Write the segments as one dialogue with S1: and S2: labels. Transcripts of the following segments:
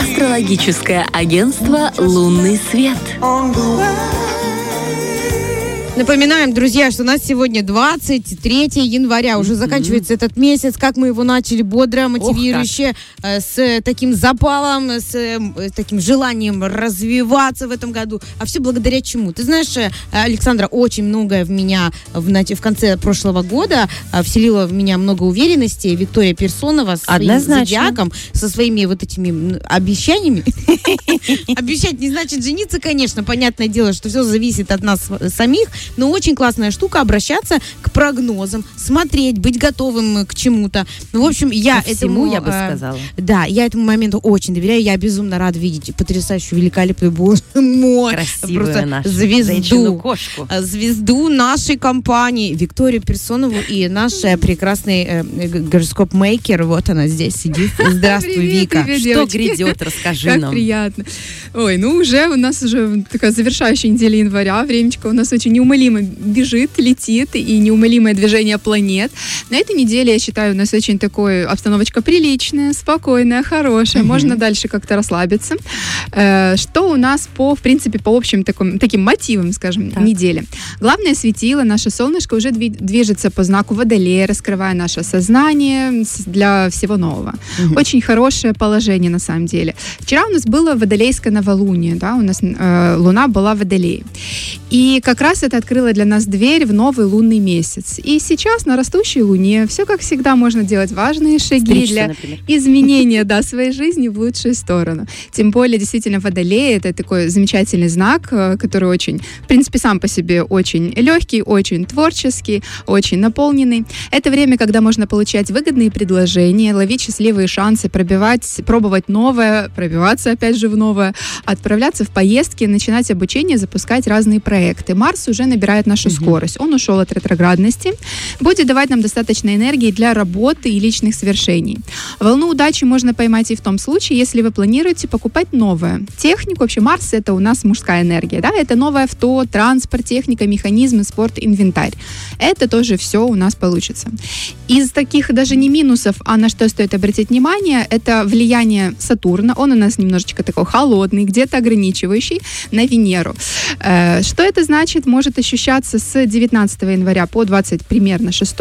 S1: Астрологическое агентство «Лунный свет».
S2: Напоминаем, друзья, что у нас сегодня 23 января. Уже заканчивается этот месяц. Как мы его начали бодро, мотивирующе, э, с таким запалом, с э, таким желанием развиваться в этом году. А все благодаря чему? Ты знаешь, э, Александра, очень многое в меня в, в конце прошлого года э, вселила в меня много уверенности. Виктория Персонова с своим
S3: Однозначно.
S2: зодиаком, со своими вот этими обещаниями. Обещать не значит жениться, конечно. Понятное дело, что все зависит от нас самих. Но очень классная штука обращаться к прогнозам, смотреть, быть готовым к чему-то. Ну, в общем, я
S3: Ко
S2: этому,
S3: я бы
S2: э,
S3: сказала.
S2: Да, я этому моменту очень доверяю. Я безумно рада видеть потрясающую, великолепную, боже мой,
S3: Красивую
S2: просто
S3: нашу
S2: звезду.
S3: женщину-кошку.
S2: э, Звезду нашей компании Викторию Персонову и наш э, прекрасный э, гороскоп-мейкер. Вот она здесь сидит. Здравствуй,
S4: Привет,
S2: Вика.
S4: привет,
S3: Что
S4: девочки.
S3: грядет, расскажи
S4: Как
S3: нам.
S4: приятно. Ой, ну уже у нас уже такая завершающая неделя января. Времечко у нас очень неумолимо бежит, летит, и неумолимое движение планет. На этой неделе, я считаю, у нас очень такой обстановочка приличная, спокойная, хорошая. Можно дальше как-то расслабиться. Э, Что у нас по, в принципе, по общим таким, таким мотивам, скажем,
S3: Так.
S4: недели? Главное светило, наше солнышко уже дви- движется по знаку Водолея, раскрывая наше сознание для всего нового. Очень хорошее положение на самом деле. Вчера у нас было водолейское новолуние, да, у нас э, луна была в Водолее. И как раз это открыло для нас дверь в новый лунный месяц. И сейчас на растущей луне все как всегда можно делать важные шаги
S3: Стричься,
S4: для
S3: например.
S4: изменения да, своей жизни в лучшую сторону. Тем более, действительно, Водолей — это такой замечательный знак, э, который очень, в принципе, сам по себе очень легкий, очень творческий, очень наполненный. Это время, когда можно получать выгодные предложения, ловить счастливые шансы, пробивать, пробовать новое, пробиваться опять же в новое, отправляться в поездки, начинать обучение, запускать разные проекты. Марс уже набирает нашу скорость. Он ушел от ретроградности, будет давать нам достаточно энергии для работы и личных свершений. Волну удачи можно поймать и в том случае, если вы планируете покупать новое. Технику, вообще Марс это у нас мужская энергия, да, это новое авто, транспорт, техника, механизмы, спорт, инвентарь. Это тоже все у нас получится. Из таких даже не минусов, а на что стоит обратить внимание, это влияние Сатурна. Он у нас немножечко такой холодный, где-то ограничивающий на Венеру. Э, Что это значит? Может ощущаться с 19 января по 20 примерно 6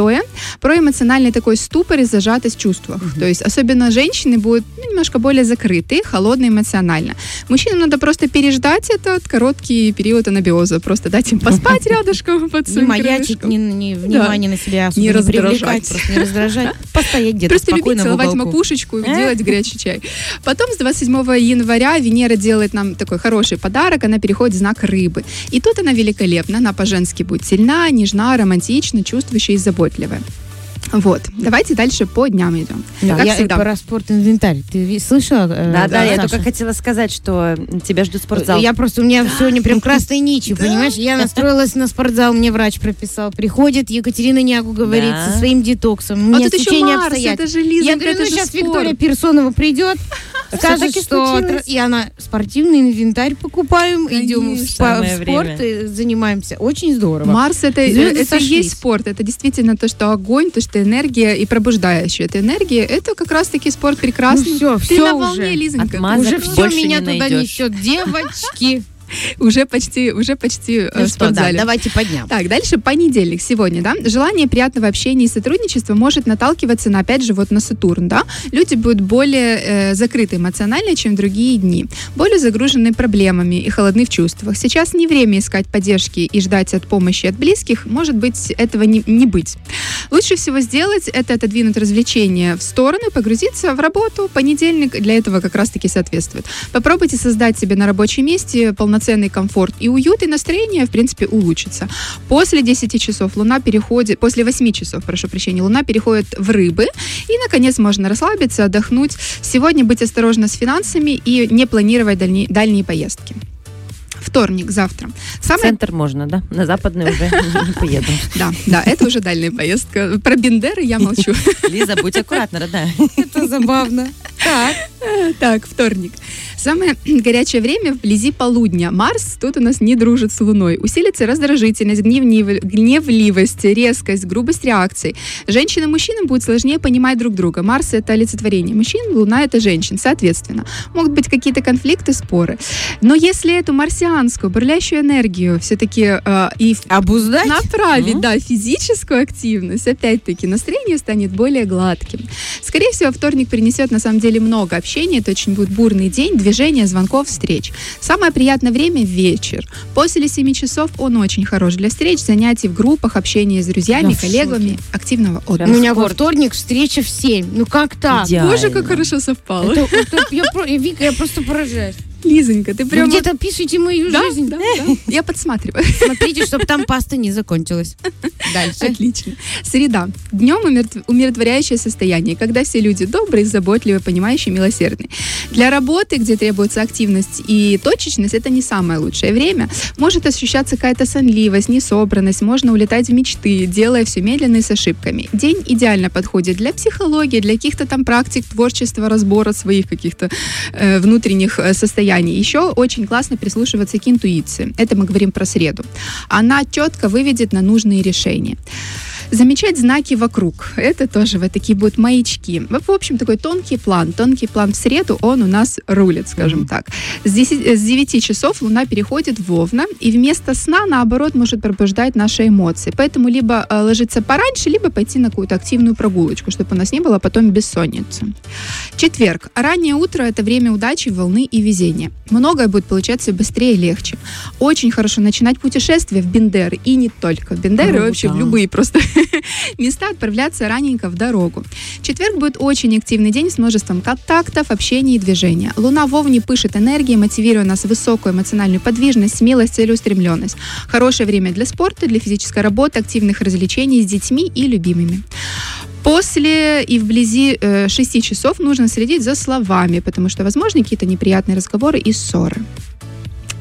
S4: про эмоциональный такой ступор и зажатость в чувствах. То есть особенно женщины будут ну, немножко более закрыты, холодные эмоционально. Мужчинам надо просто переждать этот короткий период анабиоза, просто дать им поспать рядышком под
S2: Не маячить, не, не внимание на себя
S4: Не
S2: не,
S4: раздражать.
S2: просто не раздражать. Постоять где-то
S4: Просто любить целовать макушечку и делать горячий чай. Потом с 27 января Венера делает нам такой хороший подарок, она переходит в знак рыбы. И тут она великолепна, она по-женски будет сильна, нежна, романтична, чувствующая и заботливая. Вот, давайте дальше по дням идем.
S2: Да,
S4: как
S2: я
S4: всегда.
S2: про спорт-инвентарь. Ты ви- слышала? э,
S3: Да, да, я
S2: Саша?
S3: только хотела сказать, что тебя ждет спортзал.
S2: Я просто, у меня сегодня прям красные нити, понимаешь? Я настроилась на спортзал, мне врач прописал. Приходит Екатерина Нягу, говорит,
S3: Да.
S2: со своим детоксом. У
S4: А
S2: меня
S4: тут еще Марс, это же Лиза,
S2: Я говорю,
S4: это
S2: ну сейчас
S4: спорт.
S2: Виктория Персонова придет, скажет, что... И она, спортивный инвентарь покупаем, идем в, спа- спорт, и занимаемся. Очень здорово.
S4: Марс это, это и
S2: сошлись.
S4: есть спорт. Это действительно то, что огонь, то, что энергия и пробуждающая. Это энергия, это как раз-таки спорт прекрасный.
S2: Ну всё,
S4: Ты
S2: всё
S4: на
S2: уже.
S4: волне, Лизонька.
S3: Отмазок
S2: Уже все меня туда несет. Девочки.
S4: Уже почти, уже почти э,
S2: Ну что, да, давайте по дням.
S4: Так, дальше понедельник сегодня, да. Желание приятного общения и сотрудничества может наталкиваться на, опять же, вот на Сатурн, да. Люди будут более э, закрыты эмоционально, чем другие дни. Более загружены проблемами и холодны в чувствах. Сейчас не время искать поддержки и ждать от помощи от близких. Может быть, этого не, не быть. Лучше всего сделать это отодвинуть развлечения в сторону погрузиться в работу. Понедельник для этого как раз-таки соответствует. Попробуйте создать себе на рабочем месте полноценный комфорт и уют, и настроение, в принципе, улучшится. После 10 часов Луна переходит, после 8 часов, прошу прощения, Луна переходит в рыбы, и, наконец, можно расслабиться, отдохнуть. Сегодня быть осторожно с финансами и не планировать дальние, дальние поездки. Вторник, завтра. Самое
S3: центр можно, да? На западный уже не поеду.
S4: да, да, это уже дальняя поездка. Про Бендеры я молчу.
S3: Лиза, будь аккуратна, родная.
S2: Это забавно. Так.
S4: Так, вторник. Самое горячее время вблизи полудня. Марс тут у нас не дружит с Луной. Усилится раздражительность, гневнив- гневливость, резкость, грубость реакций. Женщинам и мужчинам будет сложнее понимать друг друга. Марс — это олицетворение мужчин, Луна — это женщин. Соответственно, могут быть какие-то конфликты, споры. Но если эту марсианскую, бурлящую энергию все-таки э, и
S2: Обуздать?
S4: направить,
S2: Ну.
S4: да, физическую активность, опять-таки, настроение станет более гладким. Скорее всего, вторник принесет на самом деле много общения, это очень будет бурный день, движения, звонков, встреч. Самое приятное время – вечер. После 7 часов он очень хорош для встреч, занятий в группах, общения с друзьями,
S3: в
S4: коллегами, активного
S2: У
S4: отдыха.
S2: меня во вторник встреча в 7. Ну как так?
S3: Идеально.
S4: Боже, как хорошо совпало.
S2: Это- это я, Вика, я просто поражаюсь.
S4: Лизонька, ты прям...
S2: где-то пишите мою
S4: Да,
S2: жизнь.
S4: да, да. Я подсматриваю.
S2: Смотрите, чтобы там паста не закончилась. Дальше.
S4: Отлично. Среда. Днем умиротв- умиротворяющее состояние, когда все люди добрые, заботливые, понимающие, милосердные. Для работы, где требуется активность и точечность, это не самое лучшее время. Может ощущаться какая-то сонливость, несобранность, можно улетать в мечты, делая все медленно и с ошибками. День идеально подходит для психологии, для каких-то там практик творчества, разбора своих каких-то э, внутренних э, состояний. Еще очень классно прислушиваться к интуиции. Это мы говорим про среду. Она четко выведет на нужные решения. Замечать знаки вокруг. Это тоже вот такие будут маячки. В общем, такой тонкий план. Тонкий план в среду, он у нас рулит, скажем так. С 10 с 9 часов Луна переходит в Овна, и вместо сна, наоборот, может пробуждать наши эмоции. Поэтому либо э, ложиться пораньше, либо пойти на какую-то активную прогулочку, чтобы у нас не было потом бессонницы. Четверг. Раннее утро – это время удачи, волны и везения. Многое будет получаться быстрее и легче. Очень хорошо начинать путешествие в Бендер, и не только в Бендер, и вообще в любые просто места отправляться раненько в дорогу. Четверг будет очень активный день с множеством контактов, общения и движения. Луна в Овне пышет энергией, мотивируя нас высокую эмоциональную подвижность, смелость, целеустремленность. Хорошее время для спорта, для физической работы, активных развлечений с детьми и любимыми. После и вблизи э, 6 часов нужно следить за словами, потому что возможны какие-то неприятные разговоры и ссоры.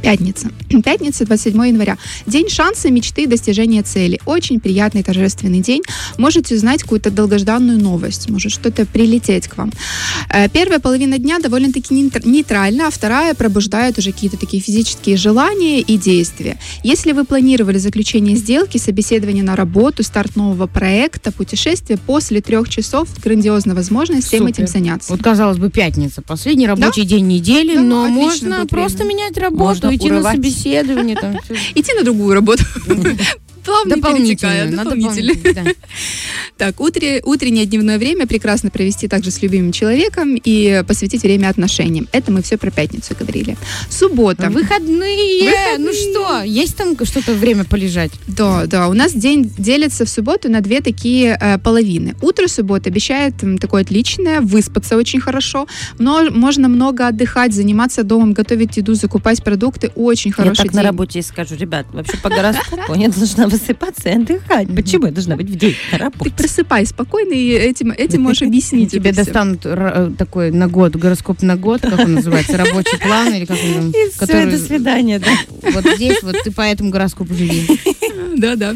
S4: Пятница. Пятница, 27 января. День шанса, мечты достижения цели. Очень приятный торжественный день. Можете узнать какую-то долгожданную новость. Может что-то прилететь к вам. Э, Первая половина дня довольно-таки нейтр- нейтральна, а вторая пробуждает уже какие-то такие физические желания и действия. Если вы планировали заключение сделки, собеседование на работу, старт нового проекта, путешествие, после трех часов грандиозна возможность всем
S2: Супер.
S4: этим заняться.
S2: Вот, казалось бы, пятница, последний рабочий день недели,
S4: Да,
S2: но
S4: отлично
S2: можно просто
S4: время.
S2: менять работу,
S3: Можно
S2: идти на собеседование. Там.
S4: Идти на другую работу. Плавно
S2: надо
S4: дополнительно.
S2: дополнительно, да.
S4: Так, утре, утреннее дневное время прекрасно провести также с любимым человеком и посвятить время отношениям. Это мы все про пятницу говорили. Суббота.
S2: Выходные.
S4: Выходные.
S2: Ну что, есть там что-то время полежать?
S4: Да, да, у нас день делится в субботу на две такие э, половины. Утро субботы обещает такое отличное, выспаться очень хорошо, но можно много отдыхать, заниматься домом, готовить еду, закупать продукты. Очень
S3: Я
S4: хороший
S3: так
S4: день.
S3: на работе и скажу, ребят, вообще по гороскопу я должна высыпаться и отдыхать. Почему я должна быть в день на
S4: Ты
S3: работе?
S4: просыпай спокойно и этим, этим можешь объяснить.
S2: Тебе достанут э, такой на год, гороскоп на год, как он называется, рабочий план или как он там,
S3: И все, до свидания, да.
S2: вот здесь, вот ты по этому гороскопу живи.
S4: Да, да.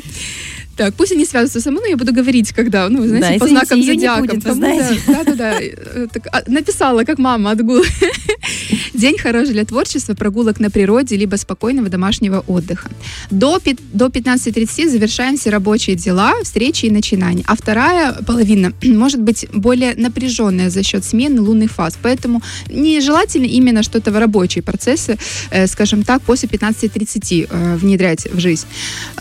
S4: Так, пусть они связываются со мной, но я буду говорить, когда, ну, знаете,
S3: Да,
S4: по знакам зодиака. Да, да, да. Э, так, а, написала, как мама, отгул. День хороший для творчества, прогулок на природе, либо спокойного домашнего отдыха. До, до 15.30 завершаем все рабочие дела, встречи и начинания. А вторая половина может быть более напряженная за счет смены лунных фаз. Поэтому нежелательно именно что-то в рабочие процессы, э, скажем так, после 15.30 э, внедрять в жизнь.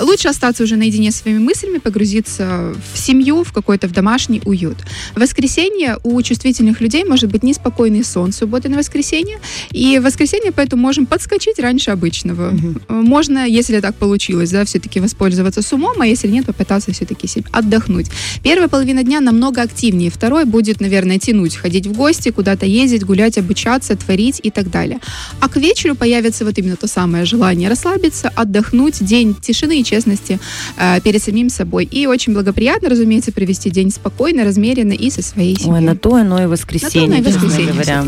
S4: Лучше остаться уже наедине со своими мыслями, погрузиться в семью, в какой-то в домашний уют. В воскресенье у чувствительных людей может быть неспокойный сон с субботы на воскресенье, и в воскресенье поэтому можем подскочить раньше обычного. Э, Можно, если так получилось, да, все-таки воспользоваться с умом, а если нет, попытаться все-таки себе отдохнуть. Первая половина дня намного активнее, второй будет, наверное, тянуть, ходить в гости, куда-то ездить, гулять, обучаться, творить и так далее. А к вечеру появится вот именно то самое желание расслабиться, отдохнуть, день тишины и честности э, перед самим собой. И очень благоприятно, разумеется, провести день спокойно, размеренно и со своей семьей.
S3: Ой, на то оно и
S4: На то
S3: воскресенье,
S4: оно и воскресенье
S3: говоря.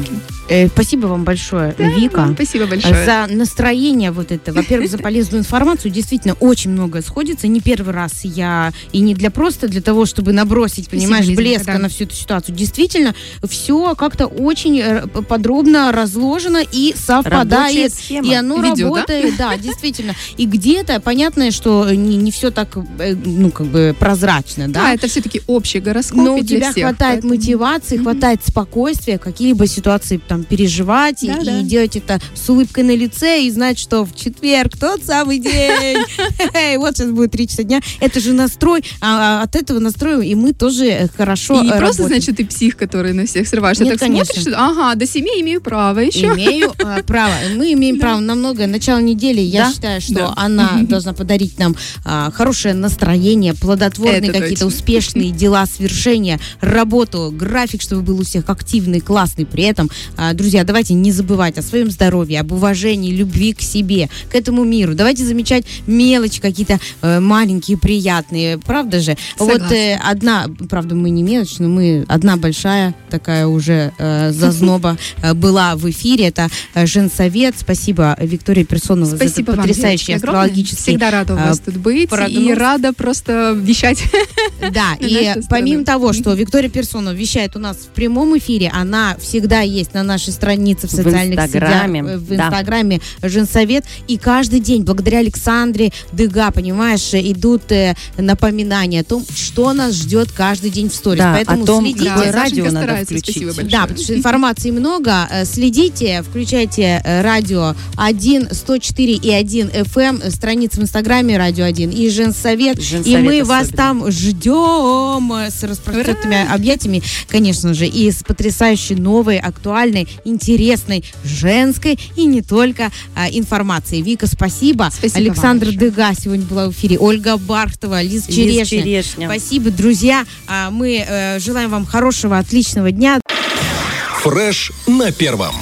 S2: Э, Спасибо вам большое. Большое, Вика.
S4: Спасибо большое.
S2: За настроение вот это, во-первых, за полезную информацию. Действительно, очень многое сходится. Не первый раз я, и не для просто для того, чтобы набросить, понимаешь, блеска
S4: да.
S2: на всю эту ситуацию. Действительно, все как-то очень э, подробно разложено и совпадает. И оно
S4: да?
S2: работает, да? действительно. И где-то, понятно, что не, не все так, э, ну, как бы прозрачно, да?
S4: Да, это все-таки общий гороскоп
S2: Но у тебя
S4: всех,
S2: хватает
S4: поэтому-
S2: мотивации, хватает спокойствия, какие-либо ситуации там переживать и-
S4: Да,
S2: и,
S4: да.
S2: делать это с улыбкой на лице и знать, что в четверг тот самый день. Вот сейчас будет 3 часа дня. Это же настрой. а, а от этого настроя и мы тоже э, хорошо
S4: И не
S2: э,
S4: просто, значит, ты псих, который на всех срываешься.
S2: Нет,
S4: так
S2: конечно.
S4: смотришь, ага, до семи имею право еще.
S2: Имею э, право. Мы имеем право на многое. Начало недели, я считаю, что она должна подарить нам а, хорошее настроение, плодотворные какие-то успешные дела, свершения, работу, график, чтобы был у всех активный, классный. При этом, а, друзья, давайте не забывать о своем здоровье, об уважении, любви к себе, к этому миру. Давайте замечать мелочи какие-то э, маленькие, приятные. Правда же? Вот
S4: Согласна.
S2: э, одна, правда, мы не мелочь, но мы одна большая такая уже э, зазноба э, была в эфире. Это э, Женсовет. Спасибо, Виктория Персонова, за
S4: Спасибо
S2: этот
S4: вам,
S2: потрясающий астрологический
S4: Всегда рада у
S2: а,
S4: вас тут быть и
S2: прогноз.
S4: рада просто вещать.
S2: Да, и помимо того, что Виктория Персонова вещает у нас в прямом эфире, она всегда есть на нашей странице в
S3: В
S2: социальных
S3: Инстаграме,
S2: сетях, э, в
S3: да.
S2: Инстаграме Женсовет. И каждый день, благодаря Александре Дыга, понимаешь, э, идут э, напоминания о том, что нас ждет каждый день в сторис.
S3: Да,
S2: Поэтому
S3: о том,
S2: следите.
S4: Да,
S3: радио надо включить.
S4: спасибо большое.
S2: Да, потому что информации много. Э, Следите, включайте радио 1, 104 и 1 FM, э, страница в Инстаграме Радио 1 и Женсовет. и
S3: Женсовет
S2: мы вас
S3: особенно.
S2: там ждем с распростертыми объятиями, конечно же, и с потрясающей новой, актуальной, интересной, женской и не только а, информацией. Вика, спасибо.
S4: Спасибо
S2: Александр. Дыга сегодня была в эфире. Ольга Бархтова, Лиз
S3: Лиз
S2: Черешня.
S3: Черешня.
S2: Спасибо, друзья. А, Мы э, желаем вам хорошего, отличного дня.
S5: Фреш на первом.